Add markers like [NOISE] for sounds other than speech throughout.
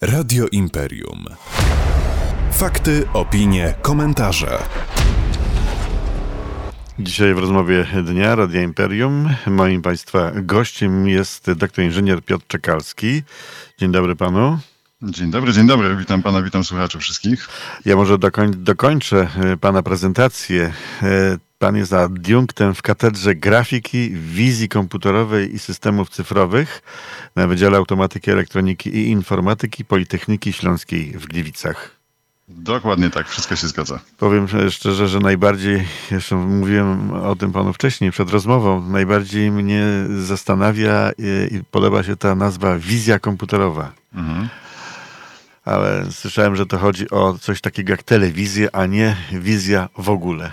Radio Imperium. Fakty, opinie, komentarze. Dzisiaj w rozmowie dnia Radia Imperium moim Państwa gościem jest doktor inżynier Piotr Czekalski. Dzień dobry Panu. Dzień dobry, dzień dobry. Witam Pana, witam słuchaczy wszystkich. Ja może dokoń, dokończę e, Pana prezentację. E, pan jest adiunktem w Katedrze Grafiki, Wizji Komputerowej i Systemów Cyfrowych na Wydziale Automatyki, Elektroniki i Informatyki Politechniki Śląskiej w Gliwicach. Dokładnie tak, wszystko się zgadza. Powiem szczerze, że najbardziej, jeszcze mówiłem o tym panu wcześniej, przed rozmową, najbardziej mnie zastanawia i podoba się ta nazwa wizja komputerowa. Mhm. Ale słyszałem, że to chodzi o coś takiego jak telewizję, a nie wizja w ogóle,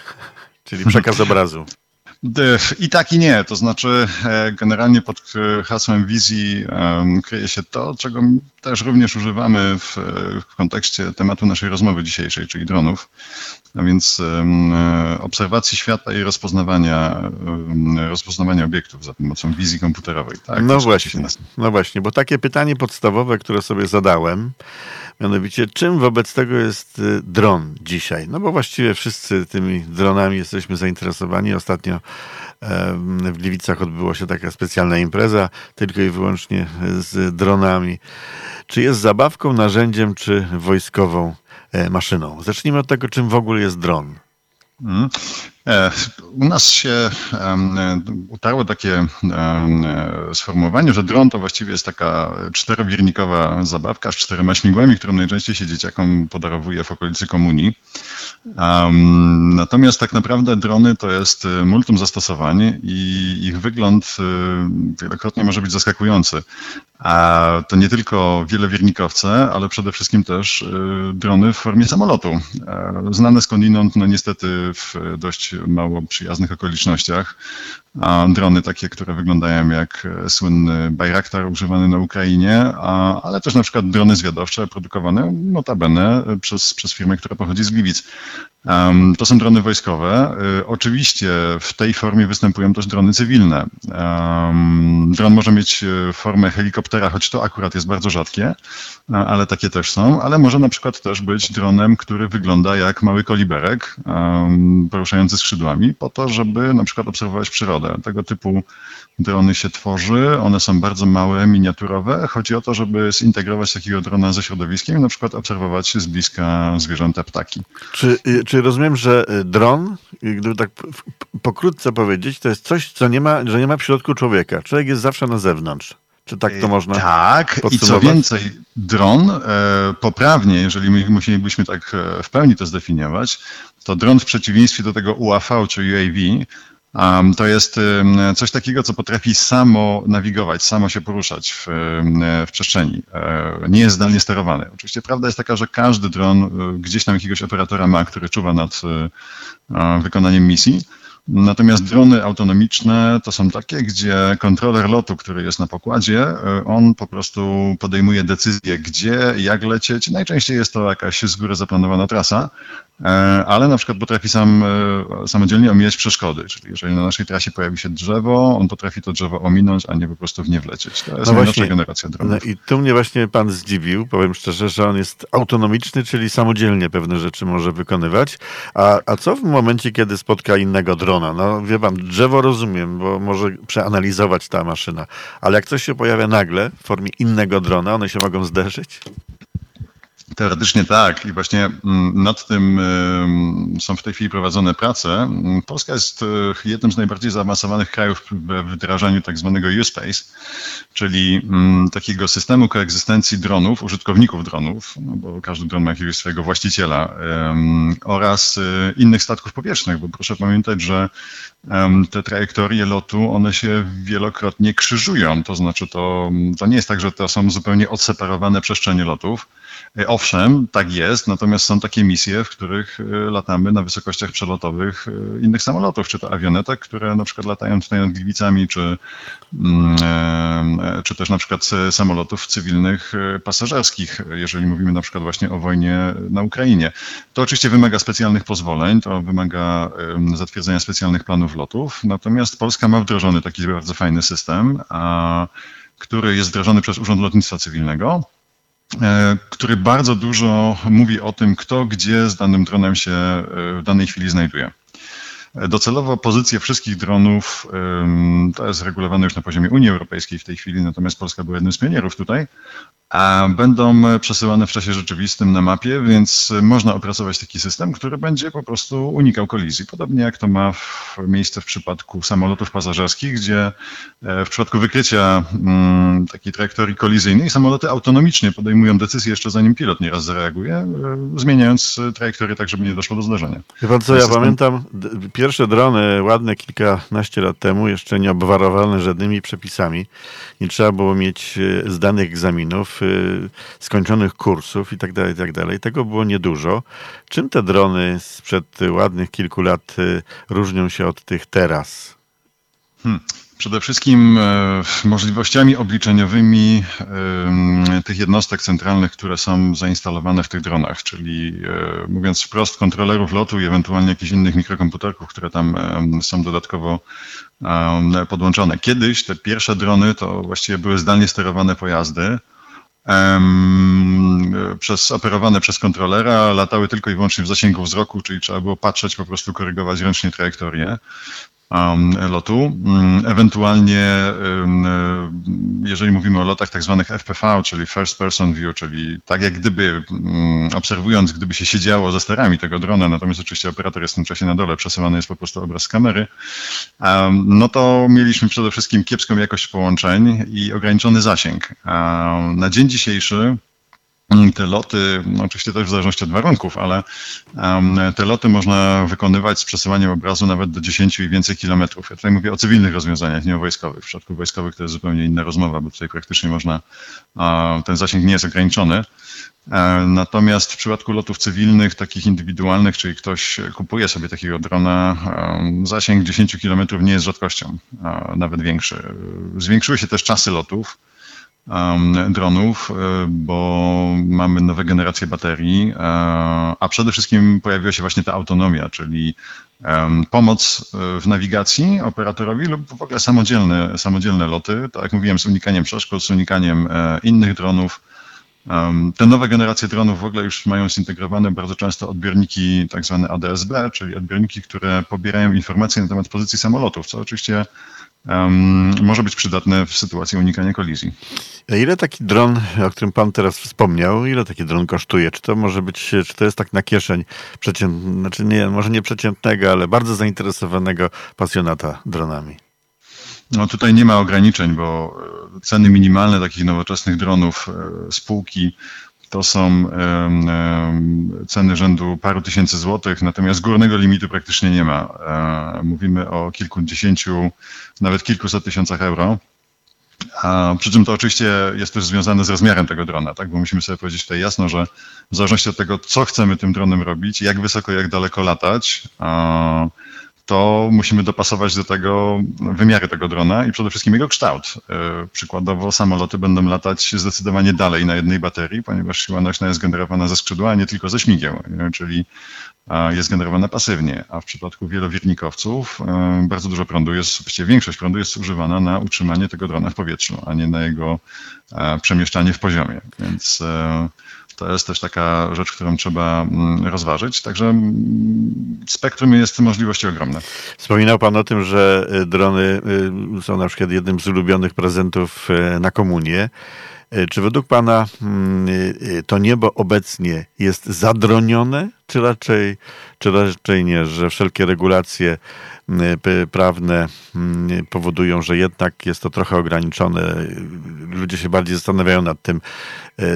czyli przekaz obrazu. I tak i nie. To znaczy, e, generalnie pod hasłem wizji kryje się to, czego też również używamy w, w kontekście tematu naszej rozmowy dzisiejszej, czyli dronów, a więc e, obserwacji świata i rozpoznawania, rozpoznawania obiektów za pomocą wizji komputerowej. Tak? No właśnie, no właśnie, bo takie pytanie podstawowe, które sobie zadałem, Mianowicie, czym wobec tego jest y, dron dzisiaj? No bo właściwie wszyscy tymi dronami jesteśmy zainteresowani. Ostatnio w Gliwicach odbyła się taka specjalna impreza, tylko i wyłącznie z dronami. Czy jest zabawką, narzędziem, czy wojskową maszyną? Zacznijmy od tego, czym w ogóle jest dron. E, u nas się utarło takie sformułowanie, że dron to właściwie jest taka czterowiernikowa zabawka z czterema śmigłami, którą najczęściej się dzieciakom podarowuje w okolicy komunii. Natomiast tak naprawdę drony to jest e, multum zastosowań i ich wygląd e, wielokrotnie może być zaskakujący. A to nie tylko wielowiernikowce, ale przede wszystkim też drony w formie samolotu. Znane skądinąd, no niestety w dość mało przyjaznych okolicznościach. A drony takie, które wyglądają jak słynny Bayraktar używany na Ukrainie, a, ale też na przykład drony zwiadowcze produkowane notabene przez, przez firmę, która pochodzi z Gliwic. Um, to są drony wojskowe. Y, oczywiście w tej formie występują też drony cywilne. Um, dron może mieć formę helikoptera, choć to akurat jest bardzo rzadkie, ale takie też są, ale może na przykład też być dronem, który wygląda jak mały koliberek um, poruszający skrzydłami, po to, żeby na przykład obserwować przyrodę. Tego typu drony się tworzy, one są bardzo małe, miniaturowe. Chodzi o to, żeby zintegrować takiego drona ze środowiskiem na przykład obserwować z bliska zwierzęta, ptaki. Czy, y, czy rozumiem, że y, dron, gdyby tak pokrótce powiedzieć, to jest coś, co nie ma, że nie ma w środku człowieka. Człowiek jest zawsze na zewnątrz. Czy tak to można Tak, i co więcej, dron e, poprawnie, jeżeli my musielibyśmy tak e, w pełni to zdefiniować, to dron w przeciwieństwie do tego UAV czy UAV to jest coś takiego, co potrafi samo nawigować, samo się poruszać w, w przestrzeni. E, nie jest zdalnie sterowany. Oczywiście prawda jest taka, że każdy dron e, gdzieś tam jakiegoś operatora ma, który czuwa nad e, wykonaniem misji. Natomiast drony autonomiczne to są takie, gdzie kontroler lotu, który jest na pokładzie, on po prostu podejmuje decyzję, gdzie, jak lecieć. Najczęściej jest to jakaś z góry zaplanowana trasa, ale na przykład potrafi sam e, samodzielnie omijać przeszkody, czyli jeżeli na naszej trasie pojawi się drzewo, on potrafi to drzewo ominąć, a nie po prostu w nie wlecieć. To jest no najnowsza generacja dronów. No I tu mnie właśnie pan zdziwił, powiem szczerze, że on jest autonomiczny, czyli samodzielnie pewne rzeczy może wykonywać. A, a co w momencie, kiedy spotka innego drona? No wie pan, drzewo rozumiem, bo może przeanalizować ta maszyna, ale jak coś się pojawia nagle w formie innego drona, one się mogą zderzyć? Teoretycznie tak i właśnie mm, nad tym są w tej chwili prowadzone prace. Mm, Polska jest e, jednym z najbardziej zaawansowanych krajów w wdrażaniu tak zwanego U-Space, czyli mm, takiego systemu koegzystencji dronów, użytkowników dronów, no bo każdy dron ma jakiegoś swojego właściciela, oraz e, innych statków powietrznych, bo proszę pamiętać, że te trajektorie lotu, one się wielokrotnie krzyżują, to znaczy to, to nie jest tak, że to są zupełnie odseparowane przestrzenie lotów, E, owszem, tak jest, natomiast są takie misje, w których e, latamy na wysokościach przelotowych e, innych samolotów, czy to awionetek, które na przykład latają tutaj nad Gliwicami, czy, mm, czy też na przykład samolotów cywilnych pasażerskich, jeżeli mówimy na przykład właśnie o wojnie na Ukrainie. To oczywiście wymaga specjalnych pozwoleń, to wymaga zatwierdzenia specjalnych planów natomiast Polska ma wdrożony taki bardzo fajny system, który jest wdrażany przez Urząd Lotnictwa Cywilnego który bardzo dużo mówi o tym, kto gdzie z danym dronem się w danej chwili znajduje. Docelowo pozycje wszystkich dronów, to jest regulowane już na poziomie Unii Europejskiej w tej chwili, natomiast Polska była jednym z pionierów tutaj, będą przesyłane w czasie rzeczywistym na mapie, więc można opracować taki system, który będzie po prostu unikał kolizji. Podobnie jak to ma miejsce w przypadku samolotów pasażerskich, gdzie e, w przypadku wykrycia mm, takiej trajektorii kolizyjnej samoloty autonomicznie podejmują decyzję jeszcze zanim pilot nieraz zareaguje, e, zmieniając trajektorię tak, żeby nie doszło do zdarzenia. Wie pan co, ja system... pamiętam pierwsze drony ładne kilkanaście lat temu, jeszcze nie obwarowane żadnymi przepisami. Nie trzeba było mieć e, zdanych egzaminów skończonych kursów i tak dalej, i tak dalej. Tego było niedużo. Czym te drony sprzed ładnych kilku lat y, różnią się od tych teraz? Hmm. Przede wszystkim e, możliwościami obliczeniowymi tych jednostek centralnych, które są zainstalowane w tych dronach, czyli e, mówiąc wprost, kontrolerów lotu i ewentualnie jakichś innych mikrokomputerków, które tam są dodatkowo podłączone. Kiedyś te pierwsze drony to właściwie były zdalnie sterowane pojazdy, przez, operowane przez kontrolera, latały tylko i wyłącznie w zasięgu wzroku, czyli trzeba było patrzeć, po prostu korygować ręcznie trajektorię lotu. Mm, ewentualnie, jeżeli mówimy o lotach tak zwanych FPV, czyli First Person View, czyli tak jak gdyby mm, obserwując, gdyby się siedziało za sterami tego drona, natomiast oczywiście operator jest w tym czasie na dole, przesyłany jest po prostu obraz z kamery, no to mieliśmy przede wszystkim kiepską jakość połączeń i ograniczony zasięg. Na dzień dzisiejszy te loty, oczywiście też w zależności od warunków, ale um, te loty można wykonywać z przesyłaniem obrazu nawet do 10 i więcej kilometrów. Ja tutaj mówię o cywilnych rozwiązaniach, nie o wojskowych. W przypadku wojskowych to jest zupełnie inna rozmowa, bo tutaj praktycznie można, ten zasięg nie jest ograniczony. Um, natomiast w przypadku lotów cywilnych, takich indywidualnych, czyli ktoś kupuje sobie takiego drona, zasięg 10 kilometrów nie jest rzadkością, nawet większy. Zwiększyły się też czasy lotów dronów, e, bo mamy nowe generacje baterii, e, a przede wszystkim pojawiła się właśnie ta autonomia, czyli pomoc e, w nawigacji operatorowi lub w ogóle samodzielne, samodzielne loty, tak jak mówiłem, z unikaniem przeszkód, z unikaniem innych dronów. Te nowe generacje dronów w ogóle już mają zintegrowane bardzo często odbiorniki tak zwane ADS-B, czyli odbiorniki, które pobierają informacje na temat pozycji samolotów, co oczywiście um, może być przydatne w sytuacji unikania kolizji. A ile taki dron, o którym pan teraz wspomniał, ile taki dron kosztuje? Czy to może być, czy to jest tak na kieszeń przeciętnego, znaczy nie, może nie przeciętnego, ale bardzo zainteresowanego pasjonata dronami? No tutaj nie ma ograniczeń, bo e, ceny minimalne takich nowoczesnych dronów e, spółki to są ceny rzędu paru tysięcy złotych, natomiast górnego limitu praktycznie nie ma. E, mówimy o kilkudziesięciu, nawet kilkuset tysiącach euro. A przy czym to oczywiście jest też związane z rozmiarem tego drona, tak? bo musimy sobie powiedzieć tutaj jasno, że w zależności od tego, co chcemy tym dronem robić, jak wysoko, jak daleko latać, to musimy dopasować do tego wymiary tego drona i przede wszystkim jego kształt. E, przykładowo samoloty będą latać zdecydowanie dalej na jednej baterii, ponieważ siła nośna jest generowana ze skrzydła, a nie tylko ze śmigieł, czyli jest generowana pasywnie, a w przypadku wielowiernikowców e, bardzo dużo prądu jest, właściwie większość prądu jest używana na utrzymanie tego drona w powietrzu, a nie na jego e, przemieszczanie w poziomie. Więc to jest też taka rzecz, którą trzeba mm, rozważyć. Także mm, spektrum jest możliwości ogromne. Wspominał Pan o tym, że y, drony y, są na przykład jednym z ulubionych prezentów y, na komunię. Czy według Pana mm, to niebo obecnie jest zadronione, czy raczej, czy raczej nie, że wszelkie regulacje prawne powodują, że jednak jest to trochę ograniczone? Ludzie się bardziej zastanawiają nad tym,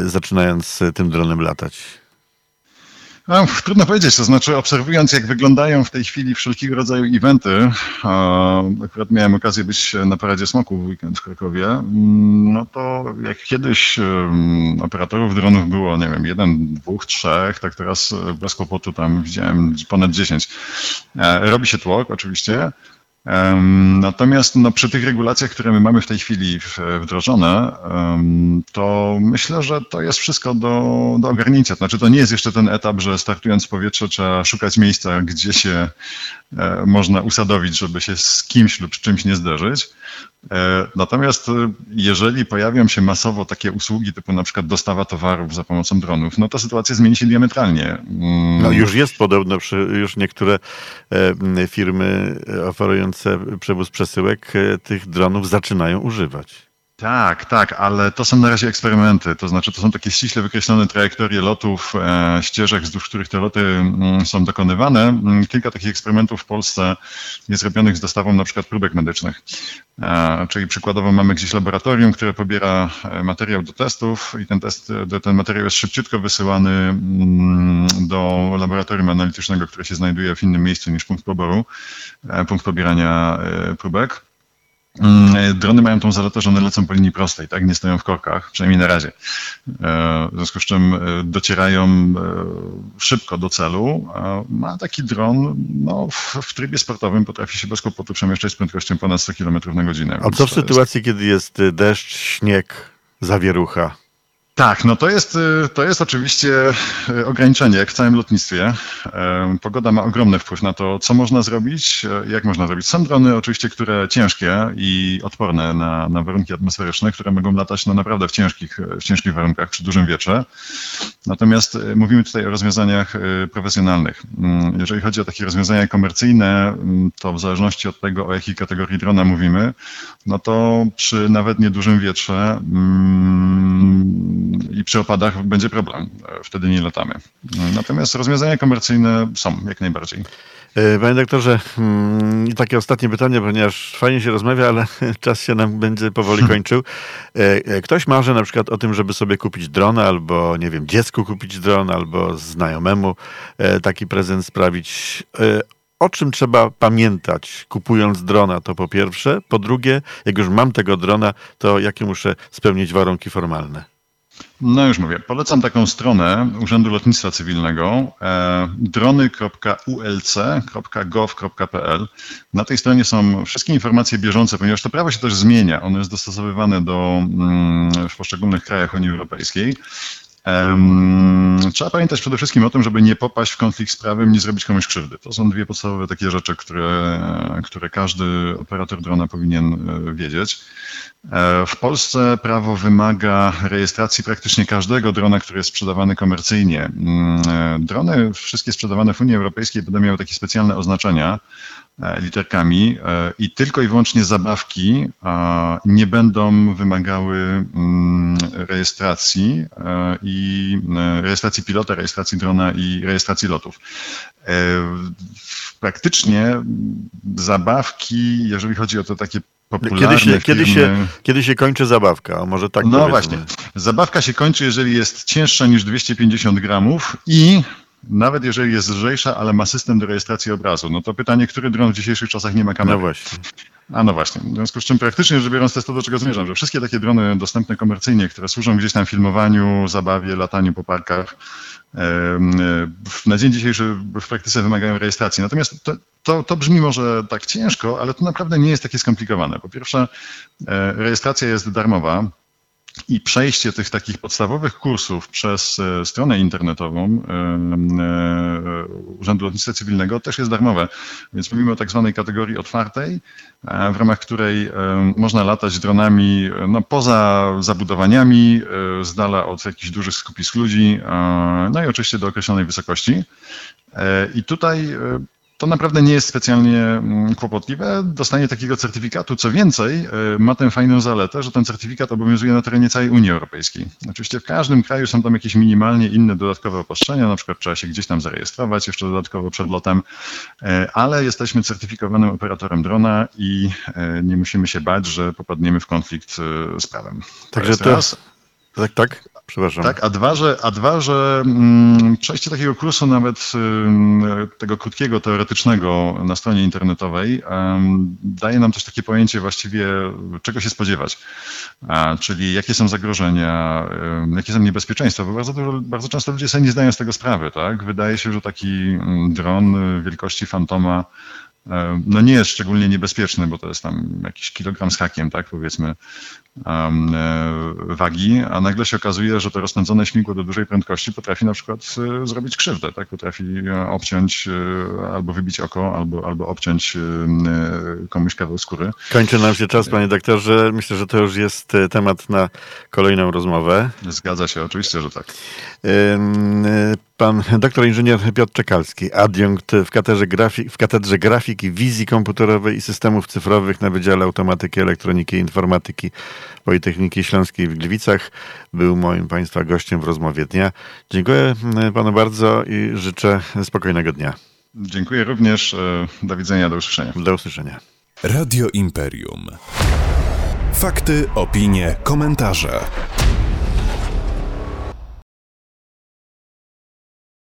zaczynając tym dronem latać. No, trudno powiedzieć, to znaczy obserwując jak wyglądają w tej chwili wszelkiego rodzaju eventy, akurat miałem okazję być na paradzie smoku w weekend w Krakowie, mm, no to jak kiedyś operatorów dronów było, nie wiem, jeden, dwóch, trzech, tak teraz bez kłopotu tam widziałem ponad dziesięć. E, robi się tłok oczywiście, Natomiast no, przy tych regulacjach, które my mamy w tej chwili wdrożone, to myślę, że to jest wszystko do, do ogarnięcia. Znaczy, to nie jest jeszcze ten etap, że startując w powietrze trzeba szukać miejsca, gdzie się można usadowić, żeby się z kimś lub z czymś nie zderzyć. E, natomiast e, jeżeli pojawią się masowo takie usługi typu na przykład dostawa towarów za pomocą dronów, no to sytuacja zmieni się diametralnie. Mm. No już jest podobno, już niektóre e, firmy oferujące przewóz przesyłek tych dronów zaczynają używać. Tak, tak, ale to są na razie eksperymenty. To znaczy, to są takie ściśle wykreślone trajektorie lotów, e, ścieżek, wzdłuż których te loty mm, są dokonywane. Mm, kilka takich eksperymentów w Polsce jest robionych z dostawą na przykład próbek medycznych. E, czyli przykładowo mamy gdzieś laboratorium, które pobiera e, materiał do testów i ten, test, ten materiał jest szybciutko wysyłany mm, do laboratorium analitycznego, które się znajduje w innym miejscu niż punkt poboru, punkt pobierania próbek. Mm, drony mają tą zaletę, że one lecą po linii prostej, tak? Nie stoją w korkach, przynajmniej na razie. E, w związku z czym e, docierają e, szybko do celu, a taki dron no, w, trybie sportowym potrafi się bez kłopotu przemieszczać z prędkością ponad 100 km na godzinę. A co w sytuacji, jest... kiedy jest deszcz, śnieg, zawierucha? Tak, no to jest, y, to jest oczywiście y, ograniczenie, jak w całym lotnictwie. Pogoda ma ogromny wpływ na to, co można zrobić, e, jak można zrobić. Są drony oczywiście, które ciężkie i odporne na, na warunki atmosferyczne, które mogą latać no naprawdę w ciężkich, w ciężkich warunkach przy dużym wietrze. Natomiast e, mówimy tutaj o rozwiązaniach e, profesjonalnych. Mm, jeżeli chodzi o takie rozwiązania komercyjne, mm, to w zależności od tego, o jakiej kategorii drona mówimy, no to przy nawet niedużym wietrze mm, i przy opadach będzie problem. Wtedy nie latamy. Natomiast rozwiązania komercyjne są jak najbardziej. E, panie doktorze, mm, i takie ostatnie pytanie, ponieważ fajnie się rozmawia, ale [LAUGHS] czas się nam będzie powoli [LAUGHS] kończył. E, e, ktoś marzy na przykład o tym, żeby sobie kupić drona, albo nie wiem, dziecku kupić dron, albo znajomemu taki prezent sprawić. O czym trzeba pamiętać, kupując drona, to po pierwsze. Po drugie, jak już mam tego drona, to jakie muszę spełnić warunki formalne? No już mówię, polecam taką stronę Urzędu Lotnictwa Cywilnego e, drony.ulc.gov.pl. Na tej stronie są wszystkie informacje bieżące, ponieważ to prawo się też zmienia. Ono jest dostosowywane do mm, w poszczególnych krajach Unii Europejskiej. Trzeba pamiętać przede wszystkim o tym, żeby nie popaść w konflikt z prawem, nie zrobić komuś krzywdy. To są dwie podstawowe takie rzeczy, które, które każdy operator drona powinien e, wiedzieć. E, w Polsce prawo wymaga rejestracji praktycznie każdego drona, który jest sprzedawany komercyjnie. Mm, e, drony, wszystkie sprzedawane w Unii Europejskiej, będą miały takie specjalne oznaczenia literkami i tylko i wyłącznie zabawki nie będą wymagały mm, rejestracji i rejestracji pilota, rejestracji drona i rejestracji lotów. Praktycznie zabawki, jeżeli chodzi o to takie popularne kiedy się, firmy... kiedy, się, kiedy się kończy zabawka? może tak No powiedzmy. właśnie. Zabawka się kończy, jeżeli jest cięższa niż 250 gramów i nawet jeżeli jest lżejsza, ale ma system do rejestracji obrazu. No to pytanie, który dron w dzisiejszych czasach nie ma kamery? No właśnie. A no właśnie. W związku z czym praktycznie rzecz biorąc, to jest to, do czego zmierzam, że wszystkie takie drony dostępne komercyjnie, które służą gdzieś tam filmowaniu, zabawie, lataniu po parkach, na dzień dzisiejszy w praktyce wymagają rejestracji. Natomiast to, to, to, brzmi może tak ciężko, ale to naprawdę nie jest takie skomplikowane. Po pierwsze, e, rejestracja jest darmowa. I przejście tych takich podstawowych kursów przez e, stronę internetową e, e, Urzędu Lotnictwa Cywilnego też jest darmowe. Więc mówimy o tak zwanej kategorii otwartej, w ramach której można latać dronami no, poza zabudowaniami, z dala od jakichś dużych skupisk ludzi, no i oczywiście do określonej wysokości. I tutaj to naprawdę nie jest specjalnie mm, kłopotliwe. Dostanie takiego certyfikatu. Co więcej, e, ma tę fajną zaletę, że ten certyfikat obowiązuje na terenie całej Unii Europejskiej. Oczywiście w każdym kraju są tam jakieś minimalnie inne dodatkowe obostrzenia, na przykład trzeba się gdzieś tam zarejestrować jeszcze dodatkowo przed lotem, e, ale jesteśmy certyfikowanym operatorem drona i e, nie musimy się bać, że popadniemy w konflikt z prawem. Także to, jest tak, tak. Przepraszam. Tak, a dwa, że, a dwa, że mm, przejście takiego kursu nawet y, tego krótkiego, teoretycznego na stronie internetowej daje nam też takie pojęcie właściwie, czego się spodziewać. A, czyli jakie są zagrożenia, jakie są niebezpieczeństwa, bo bardzo, bardzo często ludzie sobie nie zdają z tego sprawy. Tak? Wydaje się, że taki dron wielkości Fantoma no nie jest szczególnie niebezpieczny, bo to jest tam jakiś kilogram z hakiem, tak, powiedzmy, wagi, a nagle się okazuje, że to rozpędzone śmigło do dużej prędkości potrafi na przykład e, zrobić krzywdę, tak, potrafi obciąć albo wybić oko, albo, albo obciąć komuś kawał skóry. Kończy nam się czas, panie doktorze. Myślę, że to już jest temat na kolejną rozmowę. Zgadza się, oczywiście, że tak. Pan doktor inżynier Piotr Czekalski, adiunkt w katedrze, grafik, w katedrze grafiki, wizji komputerowej i systemów cyfrowych na Wydziale Automatyki, Elektroniki i Informatyki Politechniki Śląskiej w Gliwicach, był moim Państwa gościem w rozmowie dnia. Dziękuję Panu bardzo i życzę spokojnego dnia. Dziękuję również. E, do widzenia, do usłyszenia. Do usłyszenia. Radio Imperium. Fakty, opinie, komentarze.